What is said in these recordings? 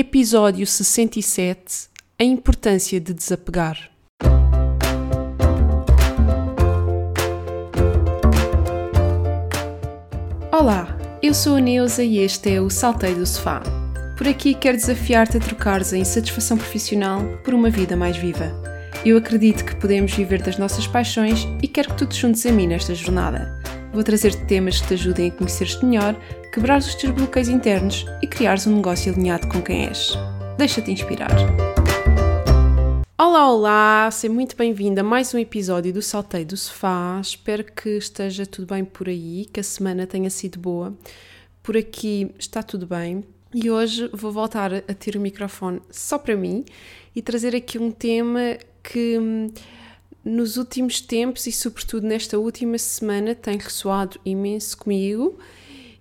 Episódio 67 A importância de desapegar. Olá, eu sou a Neuza e este é o Saltei do Sofá. Por aqui quero desafiar-te a trocares a insatisfação profissional por uma vida mais viva. Eu acredito que podemos viver das nossas paixões e quero que tu te juntes a mim nesta jornada. Vou trazer-te temas que te ajudem a conhecer-te melhor, quebrar os teus bloqueios internos e criares um negócio alinhado com quem és. Deixa-te inspirar. Olá, olá! Seja muito bem-vinda a mais um episódio do Salteio do Sofá. Espero que esteja tudo bem por aí, que a semana tenha sido boa. Por aqui está tudo bem. E hoje vou voltar a ter o microfone só para mim e trazer aqui um tema que hum, nos últimos tempos e, sobretudo, nesta última semana, tem ressoado imenso comigo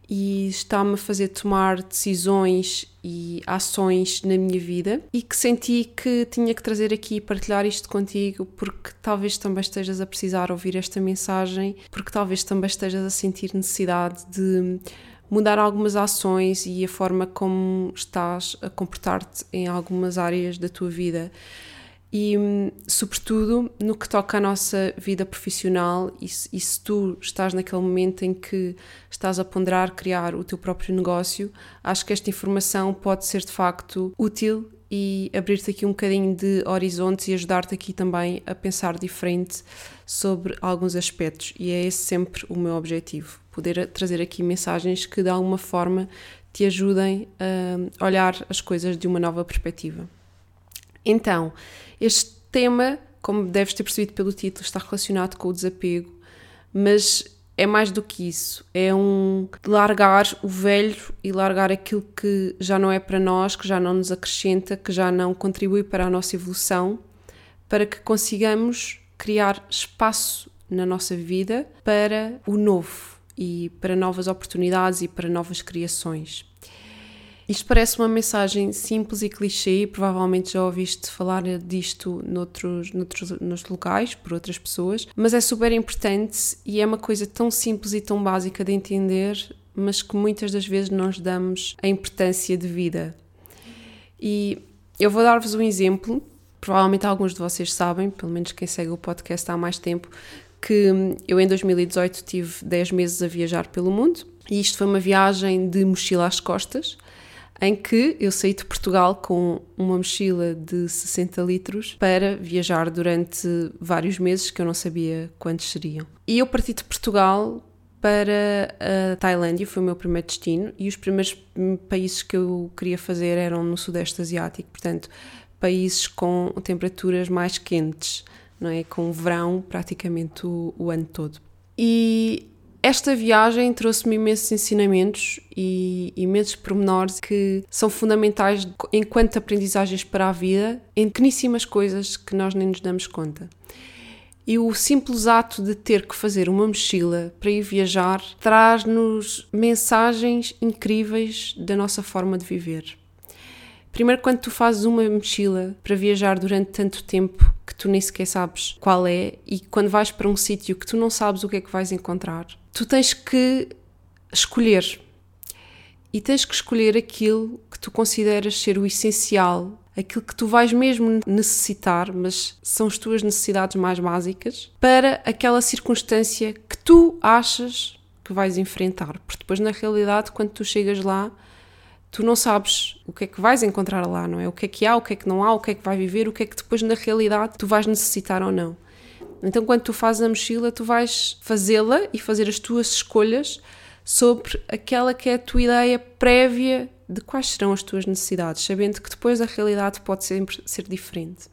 e está-me a fazer tomar decisões e ações na minha vida. E que senti que tinha que trazer aqui e partilhar isto contigo porque talvez também estejas a precisar ouvir esta mensagem, porque talvez também estejas a sentir necessidade de mudar algumas ações e a forma como estás a comportar-te em algumas áreas da tua vida e, sobretudo, no que toca à nossa vida profissional, e se, e se, tu estás naquele momento em que estás a ponderar criar o teu próprio negócio, acho que esta informação pode ser de facto útil e abrir-te aqui um bocadinho de horizontes e ajudar-te aqui também a pensar diferente sobre alguns aspectos. E é esse sempre o meu objetivo: poder trazer aqui mensagens que de alguma forma te ajudem a olhar as coisas de uma nova perspectiva. Então, este tema, como deves ter percebido pelo título, está relacionado com o desapego, mas é mais do que isso. É um largar o velho e largar aquilo que já não é para nós, que já não nos acrescenta, que já não contribui para a nossa evolução, para que consigamos criar espaço na nossa vida para o novo e para novas oportunidades e para novas criações. Isto parece uma mensagem simples e clichê, e provavelmente já ouviste falar disto noutros, noutros, noutros locais, por outras pessoas, mas é super importante e é uma coisa tão simples e tão básica de entender, mas que muitas das vezes nós damos a importância de vida. E eu vou dar-vos um exemplo, provavelmente alguns de vocês sabem, pelo menos quem segue o podcast há mais tempo, que eu em 2018 tive 10 meses a viajar pelo mundo e isto foi uma viagem de mochila às costas em que eu saí de Portugal com uma mochila de 60 litros para viajar durante vários meses que eu não sabia quantos seriam. E eu parti de Portugal para a Tailândia, foi o meu primeiro destino, e os primeiros países que eu queria fazer eram no Sudeste Asiático, portanto, países com temperaturas mais quentes, não é? Com verão praticamente o, o ano todo. E esta viagem trouxe-me imensos ensinamentos e imensos pormenores que são fundamentais enquanto aprendizagens para a vida, em pequeníssimas coisas que nós nem nos damos conta. E o simples ato de ter que fazer uma mochila para ir viajar traz-nos mensagens incríveis da nossa forma de viver. Primeiro, quando tu fazes uma mochila para viajar durante tanto tempo que tu nem sequer sabes qual é, e quando vais para um sítio que tu não sabes o que é que vais encontrar, tu tens que escolher. E tens que escolher aquilo que tu consideras ser o essencial, aquilo que tu vais mesmo necessitar, mas são as tuas necessidades mais básicas, para aquela circunstância que tu achas que vais enfrentar. Porque depois, na realidade, quando tu chegas lá, tu não sabes o que é que vais encontrar lá, não é? O que é que há, o que é que não há, o que é que vai viver, o que é que depois, na realidade, tu vais necessitar ou não. Então, quando tu fazes a mochila, tu vais fazê-la e fazer as tuas escolhas sobre aquela que é a tua ideia prévia de quais serão as tuas necessidades, sabendo que depois a realidade pode sempre ser diferente.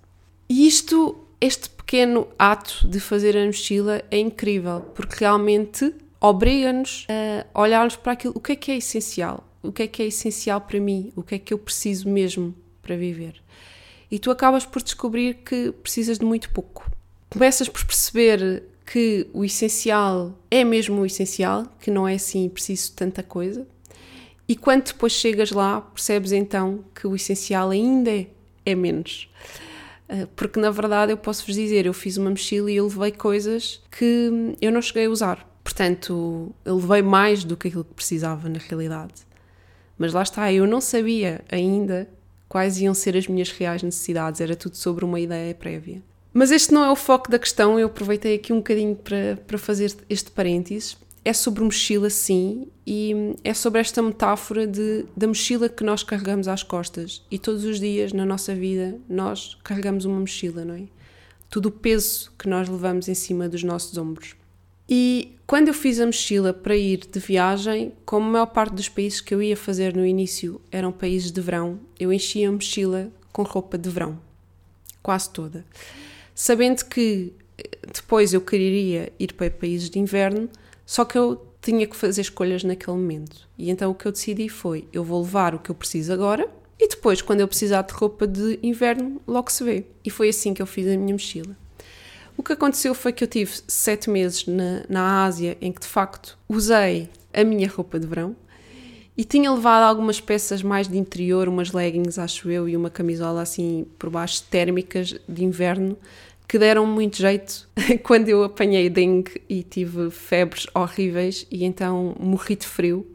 E isto, este pequeno ato de fazer a mochila é incrível, porque realmente obriga-nos a olharmos para aquilo, o que é que é essencial, o que é que é essencial para mim, o que é que eu preciso mesmo para viver. E tu acabas por descobrir que precisas de muito pouco começas por perceber que o essencial é mesmo o essencial, que não é assim preciso tanta coisa. E quando depois chegas lá, percebes então que o essencial ainda é, é menos. Ah, porque na verdade eu posso vos dizer, eu fiz uma mochila e eu levei coisas que eu não cheguei a usar. Portanto, eu levei mais do que aquilo que precisava na realidade. Mas lá está, eu não sabia ainda quais iam ser as minhas reais necessidades, era tudo sobre uma ideia prévia. Mas este não é o foco da questão, eu aproveitei aqui um bocadinho para, para fazer este parênteses. É sobre mochila, sim, e é sobre esta metáfora de, da mochila que nós carregamos às costas. E todos os dias na nossa vida nós carregamos uma mochila, não é? Todo o peso que nós levamos em cima dos nossos ombros. E quando eu fiz a mochila para ir de viagem, como a maior parte dos países que eu ia fazer no início eram países de verão, eu enchia a mochila com roupa de verão, quase toda. Sabendo que depois eu quereria ir para países de inverno, só que eu tinha que fazer escolhas naquele momento. E então o que eu decidi foi: eu vou levar o que eu preciso agora e depois, quando eu precisar de roupa de inverno, logo se vê. E foi assim que eu fiz a minha mochila. O que aconteceu foi que eu tive sete meses na, na Ásia em que de facto usei a minha roupa de verão e tinha levado algumas peças mais de interior, umas leggings, acho eu, e uma camisola assim por baixo térmicas de inverno que deram muito jeito quando eu apanhei dengue e tive febres horríveis e então morri de frio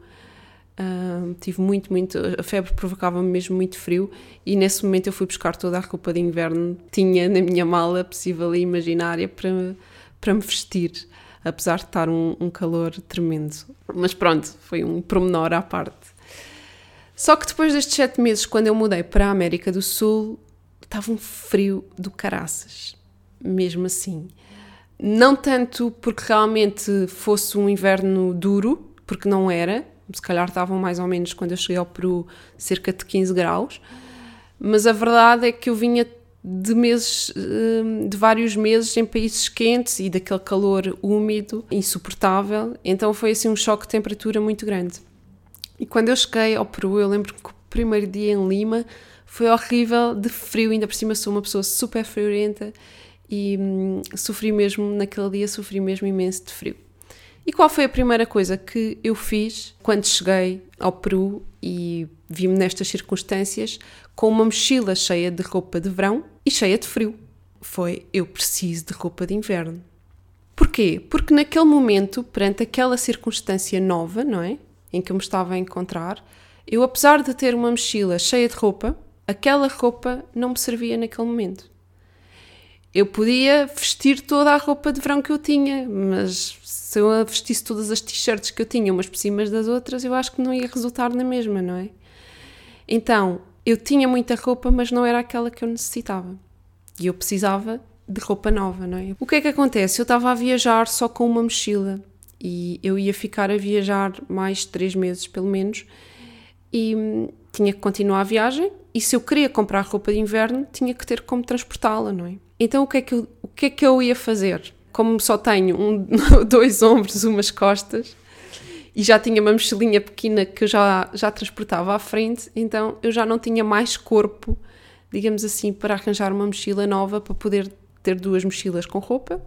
Uh, tive muito, muito. A febre provocava-me mesmo muito frio e nesse momento eu fui buscar toda a roupa de inverno tinha na minha mala possível e imaginária para, para me vestir, apesar de estar um, um calor tremendo. Mas pronto, foi um promenor à parte. Só que depois destes sete meses, quando eu mudei para a América do Sul, estava um frio do caraças, mesmo assim. Não tanto porque realmente fosse um inverno duro, porque não era, se calhar estavam mais ou menos quando eu cheguei ao Peru cerca de 15 graus, mas a verdade é que eu vinha de meses, hum, de vários meses em países quentes e daquele calor úmido, insuportável, então foi assim um choque de temperatura muito grande. E quando eu cheguei ao Peru, eu lembro que o primeiro dia em Lima foi horrível de frio, ainda por cima sou uma pessoa super friorenta e hum, sofri mesmo, naquele dia sofri mesmo imenso de frio. E qual foi a primeira coisa que eu fiz quando cheguei ao Peru e vi-me nestas circunstâncias com uma mochila cheia de roupa de verão e cheia de frio? Foi eu preciso de roupa de inverno. Porquê? Porque naquele momento, perante aquela circunstância nova, não é? Em que eu me estava a encontrar, eu, apesar de ter uma mochila cheia de roupa, aquela roupa não me servia naquele momento. Eu podia vestir toda a roupa de verão que eu tinha, mas se eu vestisse todas as t-shirts que eu tinha umas por cima das outras, eu acho que não ia resultar na mesma, não é? Então, eu tinha muita roupa, mas não era aquela que eu necessitava. E eu precisava de roupa nova, não é? O que é que acontece? Eu estava a viajar só com uma mochila e eu ia ficar a viajar mais três meses, pelo menos, e hum, tinha que continuar a viagem. E se eu queria comprar roupa de inverno, tinha que ter como transportá-la, não é? Então, o que é que eu, o que é que eu ia fazer? como só tenho um, dois ombros, umas costas, e já tinha uma mochilinha pequena que eu já, já transportava à frente, então eu já não tinha mais corpo, digamos assim, para arranjar uma mochila nova para poder ter duas mochilas com roupa.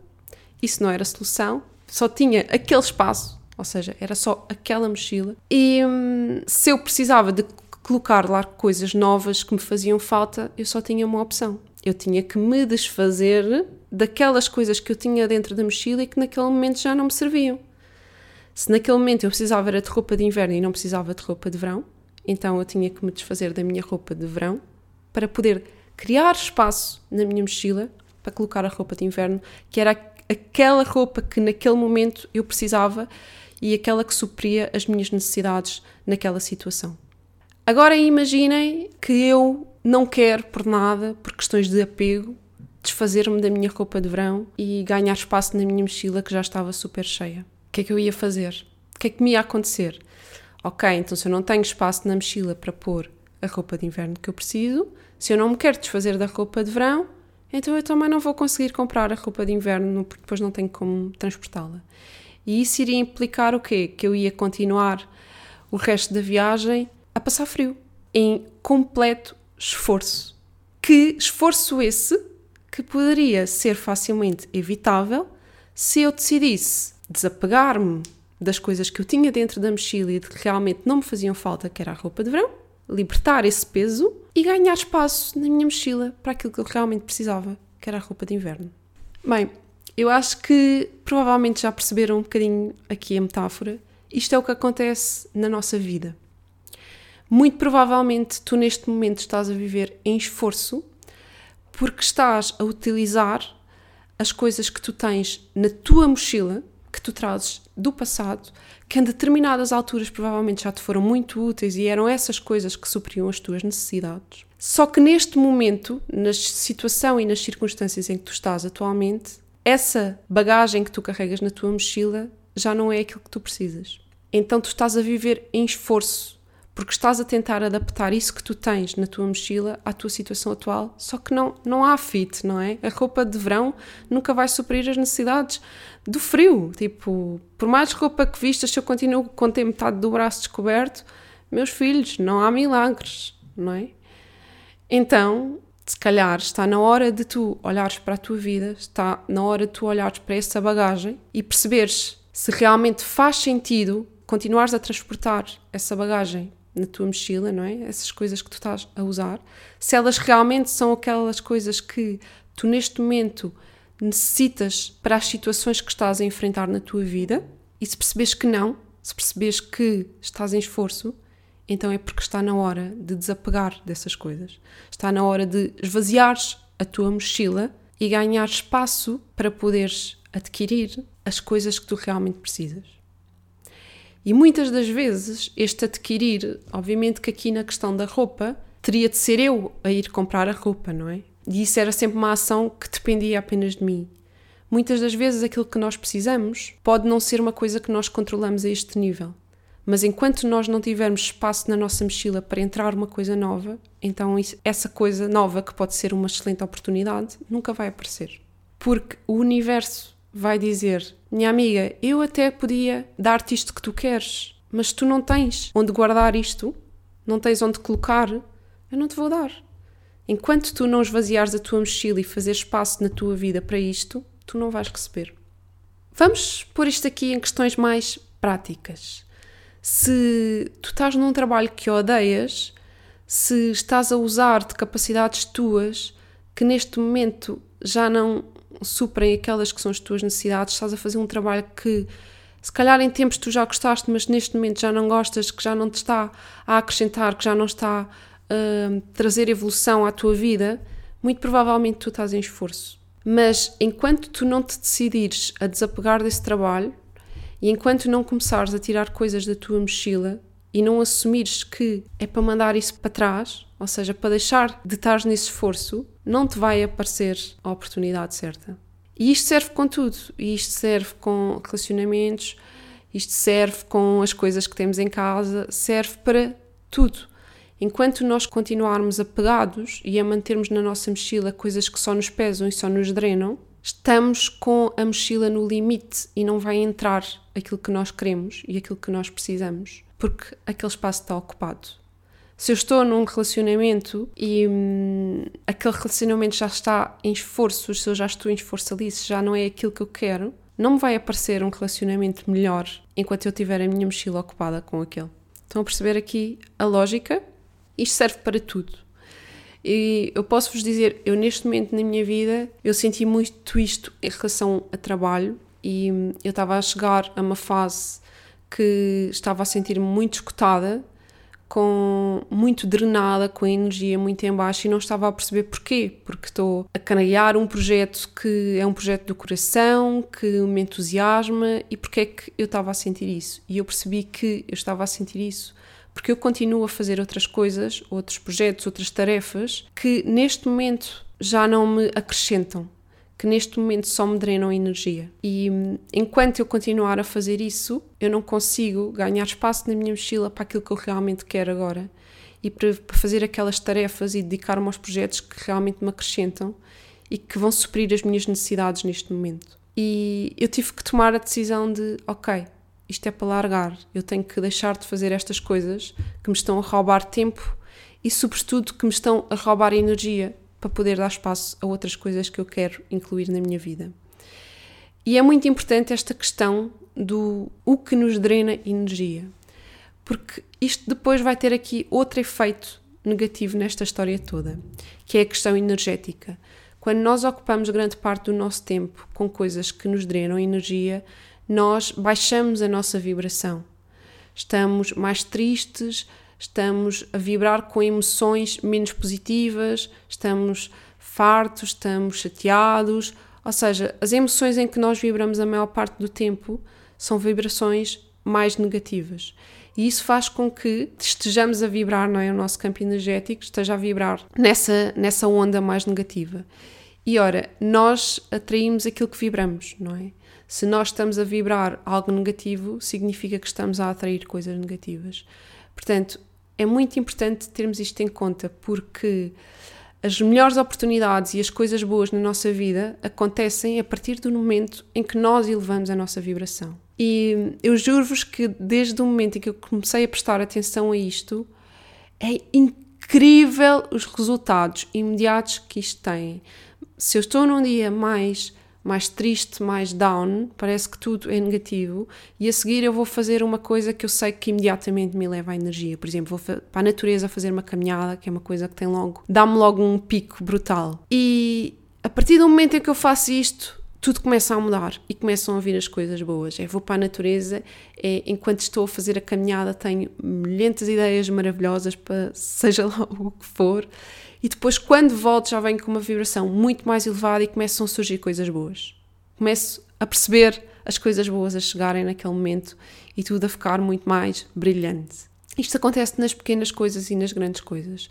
Isso não era solução, só tinha aquele espaço, ou seja, era só aquela mochila. E hum, se eu precisava de colocar lá coisas novas que me faziam falta, eu só tinha uma opção. Eu tinha que me desfazer daquelas coisas que eu tinha dentro da mochila e que naquele momento já não me serviam. Se naquele momento eu precisava era de roupa de inverno e não precisava de roupa de verão, então eu tinha que me desfazer da minha roupa de verão para poder criar espaço na minha mochila para colocar a roupa de inverno, que era aquela roupa que naquele momento eu precisava e aquela que supria as minhas necessidades naquela situação. Agora imaginem que eu não quero por nada, por questões de apego, desfazer-me da minha roupa de verão e ganhar espaço na minha mochila que já estava super cheia. O que é que eu ia fazer? O que é que me ia acontecer? Ok, então se eu não tenho espaço na mochila para pôr a roupa de inverno que eu preciso, se eu não me quero desfazer da roupa de verão, então eu também não vou conseguir comprar a roupa de inverno porque depois não tenho como transportá-la. E isso iria implicar o quê? Que eu ia continuar o resto da viagem a passar frio, em completo esforço. Que esforço esse que poderia ser facilmente evitável se eu decidisse desapegar-me das coisas que eu tinha dentro da mochila e de que realmente não me faziam falta, que era a roupa de verão, libertar esse peso e ganhar espaço na minha mochila para aquilo que eu realmente precisava, que era a roupa de inverno. Bem, eu acho que provavelmente já perceberam um bocadinho aqui a metáfora. Isto é o que acontece na nossa vida. Muito provavelmente tu neste momento estás a viver em esforço porque estás a utilizar as coisas que tu tens na tua mochila, que tu trazes do passado, que em determinadas alturas provavelmente já te foram muito úteis e eram essas coisas que supriam as tuas necessidades. Só que neste momento, na situação e nas circunstâncias em que tu estás atualmente, essa bagagem que tu carregas na tua mochila já não é aquilo que tu precisas. Então tu estás a viver em esforço, porque estás a tentar adaptar isso que tu tens na tua mochila à tua situação atual, só que não, não há fit, não é? A roupa de verão nunca vai suprir as necessidades do frio. Tipo, por mais roupa que vistas, se eu continuo com ter metade do braço descoberto, meus filhos, não há milagres, não é? Então, se calhar está na hora de tu olhares para a tua vida, está na hora de tu olhares para essa bagagem e perceberes se realmente faz sentido continuares a transportar essa bagagem na tua mochila, não é? Essas coisas que tu estás a usar, se elas realmente são aquelas coisas que tu neste momento necessitas para as situações que estás a enfrentar na tua vida, e se percebes que não, se percebes que estás em esforço, então é porque está na hora de desapegar dessas coisas. Está na hora de esvaziares a tua mochila e ganhar espaço para poderes adquirir as coisas que tu realmente precisas. E muitas das vezes este adquirir, obviamente que aqui na questão da roupa, teria de ser eu a ir comprar a roupa, não é? E isso era sempre uma ação que dependia apenas de mim. Muitas das vezes aquilo que nós precisamos pode não ser uma coisa que nós controlamos a este nível. Mas enquanto nós não tivermos espaço na nossa mochila para entrar uma coisa nova, então essa coisa nova, que pode ser uma excelente oportunidade, nunca vai aparecer. Porque o universo vai dizer: Minha amiga, eu até podia dar-te isto que tu queres, mas tu não tens onde guardar isto, não tens onde colocar, eu não te vou dar. Enquanto tu não esvaziares a tua mochila e fazer espaço na tua vida para isto, tu não vais receber. Vamos pôr isto aqui em questões mais práticas. Se tu estás num trabalho que odeias, se estás a usar de capacidades tuas que neste momento já não suprem aquelas que são as tuas necessidades, estás a fazer um trabalho que se calhar em tempos tu já gostaste, mas neste momento já não gostas, que já não te está a acrescentar, que já não está a trazer evolução à tua vida, muito provavelmente tu estás em esforço. Mas enquanto tu não te decidires a desapegar desse trabalho e enquanto não começares a tirar coisas da tua mochila e não assumires que é para mandar isso para trás, ou seja, para deixar de estar nesse esforço, não te vai aparecer a oportunidade certa. E isto serve com tudo. E isto serve com relacionamentos, isto serve com as coisas que temos em casa, serve para tudo. Enquanto nós continuarmos apegados e a mantermos na nossa mochila coisas que só nos pesam e só nos drenam, estamos com a mochila no limite e não vai entrar aquilo que nós queremos e aquilo que nós precisamos, porque aquele espaço está ocupado. Se eu estou num relacionamento e hum, aquele relacionamento já está em esforço, se eu já estou em esforço ali, se já não é aquilo que eu quero, não me vai aparecer um relacionamento melhor enquanto eu tiver a minha mochila ocupada com aquele. Estão a perceber aqui a lógica? Isto serve para tudo. E eu posso vos dizer, eu neste momento na minha vida, eu senti muito isto em relação a trabalho e hum, eu estava a chegar a uma fase que estava a sentir-me muito escutada com muito drenada, com a energia muito em baixo e não estava a perceber porquê, porque estou a canear um projeto que é um projeto do coração, que me entusiasma e porque é que eu estava a sentir isso. E eu percebi que eu estava a sentir isso porque eu continuo a fazer outras coisas, outros projetos, outras tarefas que neste momento já não me acrescentam, que neste momento só me drenam energia. E hum, enquanto eu continuar a fazer isso, eu não consigo ganhar espaço na minha mochila para aquilo que eu realmente quero agora e para, para fazer aquelas tarefas e dedicar-me aos projetos que realmente me acrescentam e que vão suprir as minhas necessidades neste momento. E eu tive que tomar a decisão de, ok, isto é para largar, eu tenho que deixar de fazer estas coisas que me estão a roubar tempo e, sobretudo, que me estão a roubar energia para poder dar espaço a outras coisas que eu quero incluir na minha vida. E é muito importante esta questão do o que nos drena energia, porque isto depois vai ter aqui outro efeito negativo nesta história toda, que é a questão energética. Quando nós ocupamos grande parte do nosso tempo com coisas que nos drenam energia, nós baixamos a nossa vibração. Estamos mais tristes, estamos a vibrar com emoções menos positivas, estamos fartos, estamos chateados. Ou seja, as emoções em que nós vibramos a maior parte do tempo são vibrações mais negativas. E isso faz com que estejamos a vibrar, não é? O nosso campo energético esteja a vibrar nessa, nessa onda mais negativa. E ora, nós atraímos aquilo que vibramos, não é? Se nós estamos a vibrar algo negativo, significa que estamos a atrair coisas negativas. Portanto, é muito importante termos isto em conta, porque as melhores oportunidades e as coisas boas na nossa vida acontecem a partir do momento em que nós elevamos a nossa vibração. E eu juro-vos que desde o momento em que eu comecei a prestar atenção a isto, é incrível os resultados imediatos que isto tem. Se eu estou num dia mais mais triste, mais down, parece que tudo é negativo, e a seguir eu vou fazer uma coisa que eu sei que imediatamente me leva à energia. Por exemplo, vou para a natureza fazer uma caminhada, que é uma coisa que tem logo, dá-me logo um pico brutal. E a partir do momento em que eu faço isto, tudo começa a mudar e começam a vir as coisas boas. É, vou para a natureza, é, enquanto estou a fazer a caminhada, tenho milhentas ideias maravilhosas para seja lá o que for e depois, quando volto, já venho com uma vibração muito mais elevada e começam a surgir coisas boas. Começo a perceber as coisas boas a chegarem naquele momento e tudo a ficar muito mais brilhante. Isto acontece nas pequenas coisas e nas grandes coisas.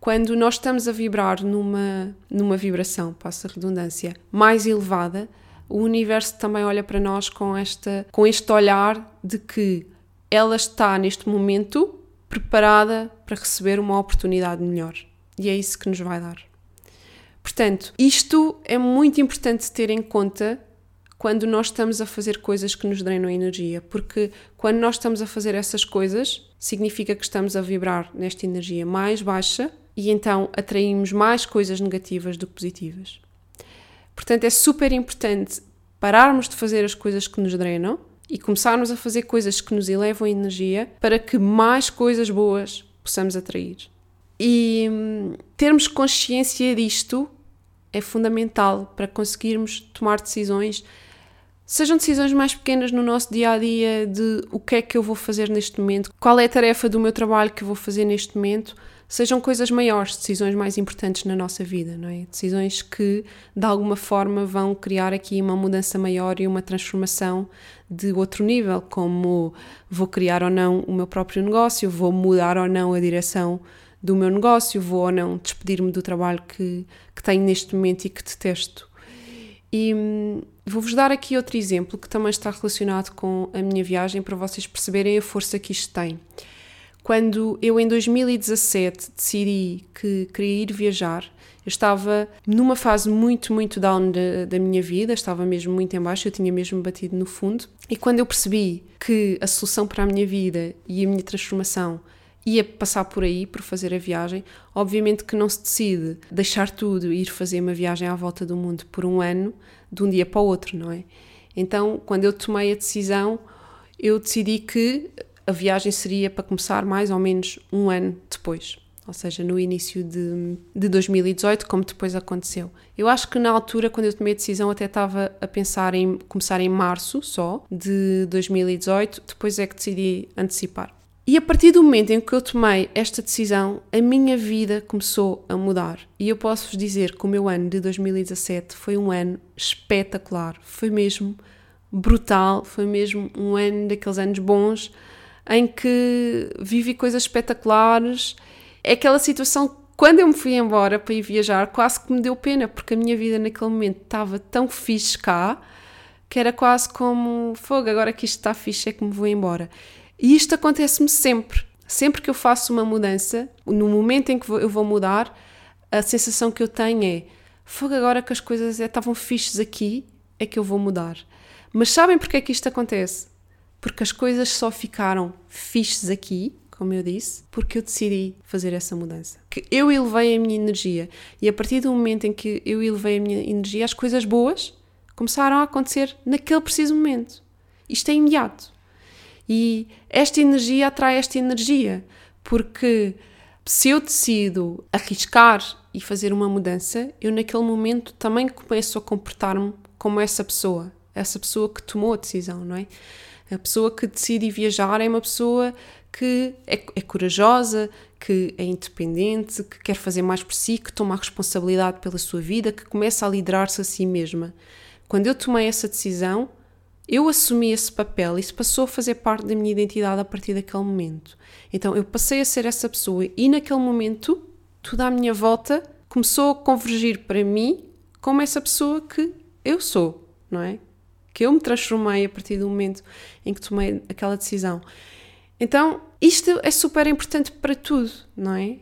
Quando nós estamos a vibrar numa, numa vibração, passa a redundância, mais elevada, o universo também olha para nós com, esta, com este olhar de que ela está neste momento preparada para receber uma oportunidade melhor e é isso que nos vai dar. Portanto, isto é muito importante ter em conta quando nós estamos a fazer coisas que nos drenam energia, porque quando nós estamos a fazer essas coisas, significa que estamos a vibrar nesta energia mais baixa e então atraímos mais coisas negativas do que positivas. Portanto, é super importante pararmos de fazer as coisas que nos drenam e começarmos a fazer coisas que nos elevam a energia para que mais coisas boas possamos atrair. E hum, termos consciência disto é fundamental para conseguirmos tomar decisões, sejam decisões mais pequenas no nosso dia a dia, de o que é que eu vou fazer neste momento, qual é a tarefa do meu trabalho que eu vou fazer neste momento, sejam coisas maiores, decisões mais importantes na nossa vida, não é? Decisões que de alguma forma vão criar aqui uma mudança maior e uma transformação de outro nível, como vou criar ou não o meu próprio negócio, vou mudar ou não a direção do meu negócio, vou ou não despedir-me do trabalho que, que tenho neste momento e que detesto. E hum, vou-vos dar aqui outro exemplo que também está relacionado com a minha viagem para vocês perceberem a força que isto tem. Quando eu em 2017 decidi que queria ir viajar, eu estava numa fase muito, muito down da, da minha vida, estava mesmo muito em baixo, eu tinha mesmo batido no fundo. E quando eu percebi que a solução para a minha vida e a minha transformação ia passar por aí, por fazer a viagem. Obviamente que não se decide deixar tudo e ir fazer uma viagem à volta do mundo por um ano, de um dia para o outro, não é? Então, quando eu tomei a decisão, eu decidi que a viagem seria para começar mais ou menos um ano depois, ou seja, no início de, de 2018, como depois aconteceu. Eu acho que na altura, quando eu tomei a decisão, até estava a pensar em começar em março só de 2018, depois é que decidi antecipar. E a partir do momento em que eu tomei esta decisão, a minha vida começou a mudar. E eu posso vos dizer que o meu ano de 2017 foi um ano espetacular. Foi mesmo brutal, foi mesmo um ano daqueles anos bons em que vivi coisas espetaculares. É aquela situação quando eu me fui embora para ir viajar, quase que me deu pena, porque a minha vida naquele momento estava tão fixe cá que era quase como fogo, agora que isto está fixe é que me vou embora. E isto acontece-me sempre. Sempre que eu faço uma mudança, no momento em que eu vou mudar, a sensação que eu tenho é: fogo, agora que as coisas é, estavam fixes aqui, é que eu vou mudar. Mas sabem porque é que isto acontece? Porque as coisas só ficaram fixes aqui, como eu disse, porque eu decidi fazer essa mudança. Que eu elevei a minha energia. E a partir do momento em que eu elevei a minha energia, as coisas boas começaram a acontecer naquele preciso momento. Isto é imediato. E esta energia atrai esta energia, porque se eu decido arriscar e fazer uma mudança, eu naquele momento também começo a comportar-me como essa pessoa, essa pessoa que tomou a decisão, não é? A pessoa que decide viajar é uma pessoa que é, é, corajosa, que é independente, que quer fazer mais por si, que toma a responsabilidade pela sua vida, que começa a liderar-se a si mesma. Quando eu tomei essa decisão, eu assumi esse papel, isso passou a fazer parte da minha identidade a partir daquele momento. Então eu passei a ser essa pessoa e naquele momento tudo à minha volta começou a convergir para mim como essa pessoa que eu sou, não é? Que eu me transformei a partir do momento em que tomei aquela decisão. Então, isto é super importante para tudo, não é?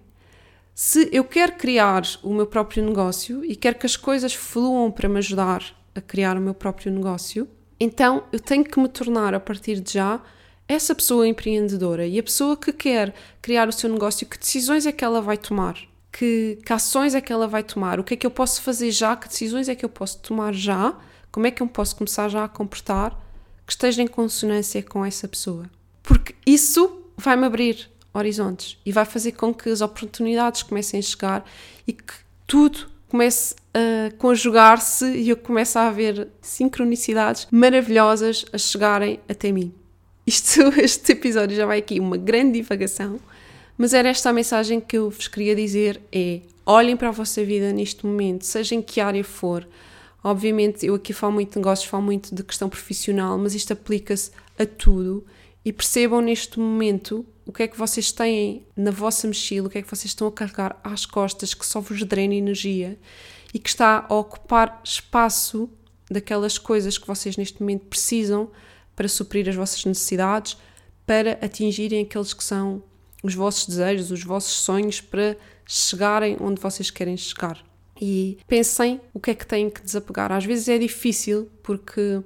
Se eu quero criar o meu próprio negócio e quero que as coisas fluam para me ajudar a criar o meu próprio negócio, então eu tenho que me tornar a partir de já essa pessoa empreendedora e a pessoa que quer criar o seu negócio, que decisões é que ela vai tomar? Que, que ações é que ela vai tomar? O que é que eu posso fazer já? Que decisões é que eu posso tomar já? Como é que eu posso começar já a comportar que esteja em consonância com essa pessoa? Porque isso vai-me abrir horizontes e vai fazer com que as oportunidades comecem a chegar e que tudo comece a conjugar-se e eu comece a ver sincronicidades maravilhosas a chegarem até mim. Isto, este episódio já vai aqui uma grande divagação, mas era esta a mensagem que eu vos queria dizer: é olhem para a vossa vida neste momento, seja em que área for. Obviamente, eu aqui falo muito de negócios, falo muito de questão profissional, mas isto aplica-se a tudo e percebam neste momento o que é que vocês têm na vossa mochila, o que é que vocês estão a carregar às costas que só vos drena energia e que está a ocupar espaço daquelas coisas que vocês neste momento precisam para suprir as vossas necessidades, para atingirem aqueles que são os vossos desejos, os vossos sonhos, para chegarem onde vocês querem chegar. E pensem o que é que têm que desapegar. Às vezes é difícil porque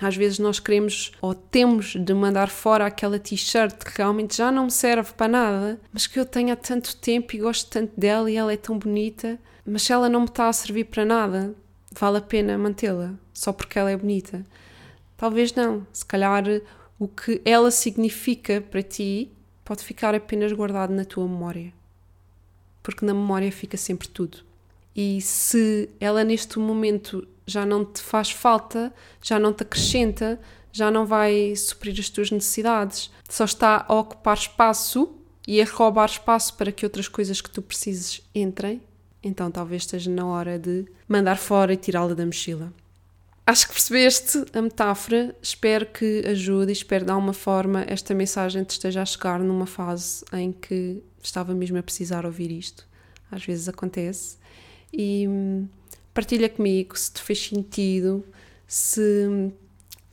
às vezes nós queremos ou temos de mandar fora aquela t-shirt que realmente já não me serve para nada, mas que eu tenho há tanto tempo e gosto tanto dela e ela é tão bonita, mas se ela não me está a servir para nada, vale a pena mantê-la só porque ela é bonita? Talvez não. Se calhar o que ela significa para ti pode ficar apenas guardado na tua memória. Porque na memória fica sempre tudo. E se ela neste momento já não te faz falta, já não te acrescenta, já não vai suprir as tuas necessidades, só está a ocupar espaço e a roubar espaço para que outras coisas que tu precises entrem, então talvez esteja na hora de mandar fora e tirá-la da mochila. Acho que percebeste a metáfora, espero que ajude e espero de alguma forma esta mensagem te esteja a chegar numa fase em que estava mesmo a precisar ouvir isto. Às vezes acontece. E hum, partilha comigo se te fez sentido, se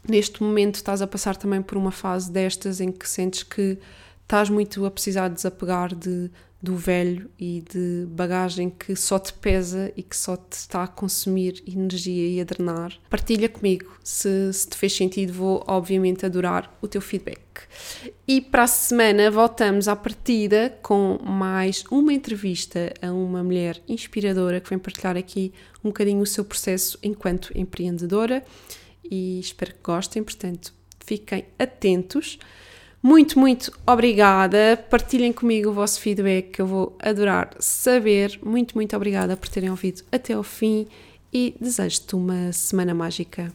neste momento estás a passar também por uma fase destas em que sentes que estás muito a precisar de desapegar de, do velho e de bagagem que só te pesa e que só te está a consumir energia e a drenar, partilha comigo. Se, se te fez sentido, vou obviamente adorar o teu feedback. E para a semana voltamos à partida com mais uma entrevista a uma mulher inspiradora que vem partilhar aqui um bocadinho o seu processo enquanto empreendedora e espero que gostem, portanto, fiquem atentos. Muito, muito obrigada. Partilhem comigo o vosso feedback, que eu vou adorar saber. Muito, muito obrigada por terem ouvido até ao fim e desejo-te uma semana mágica.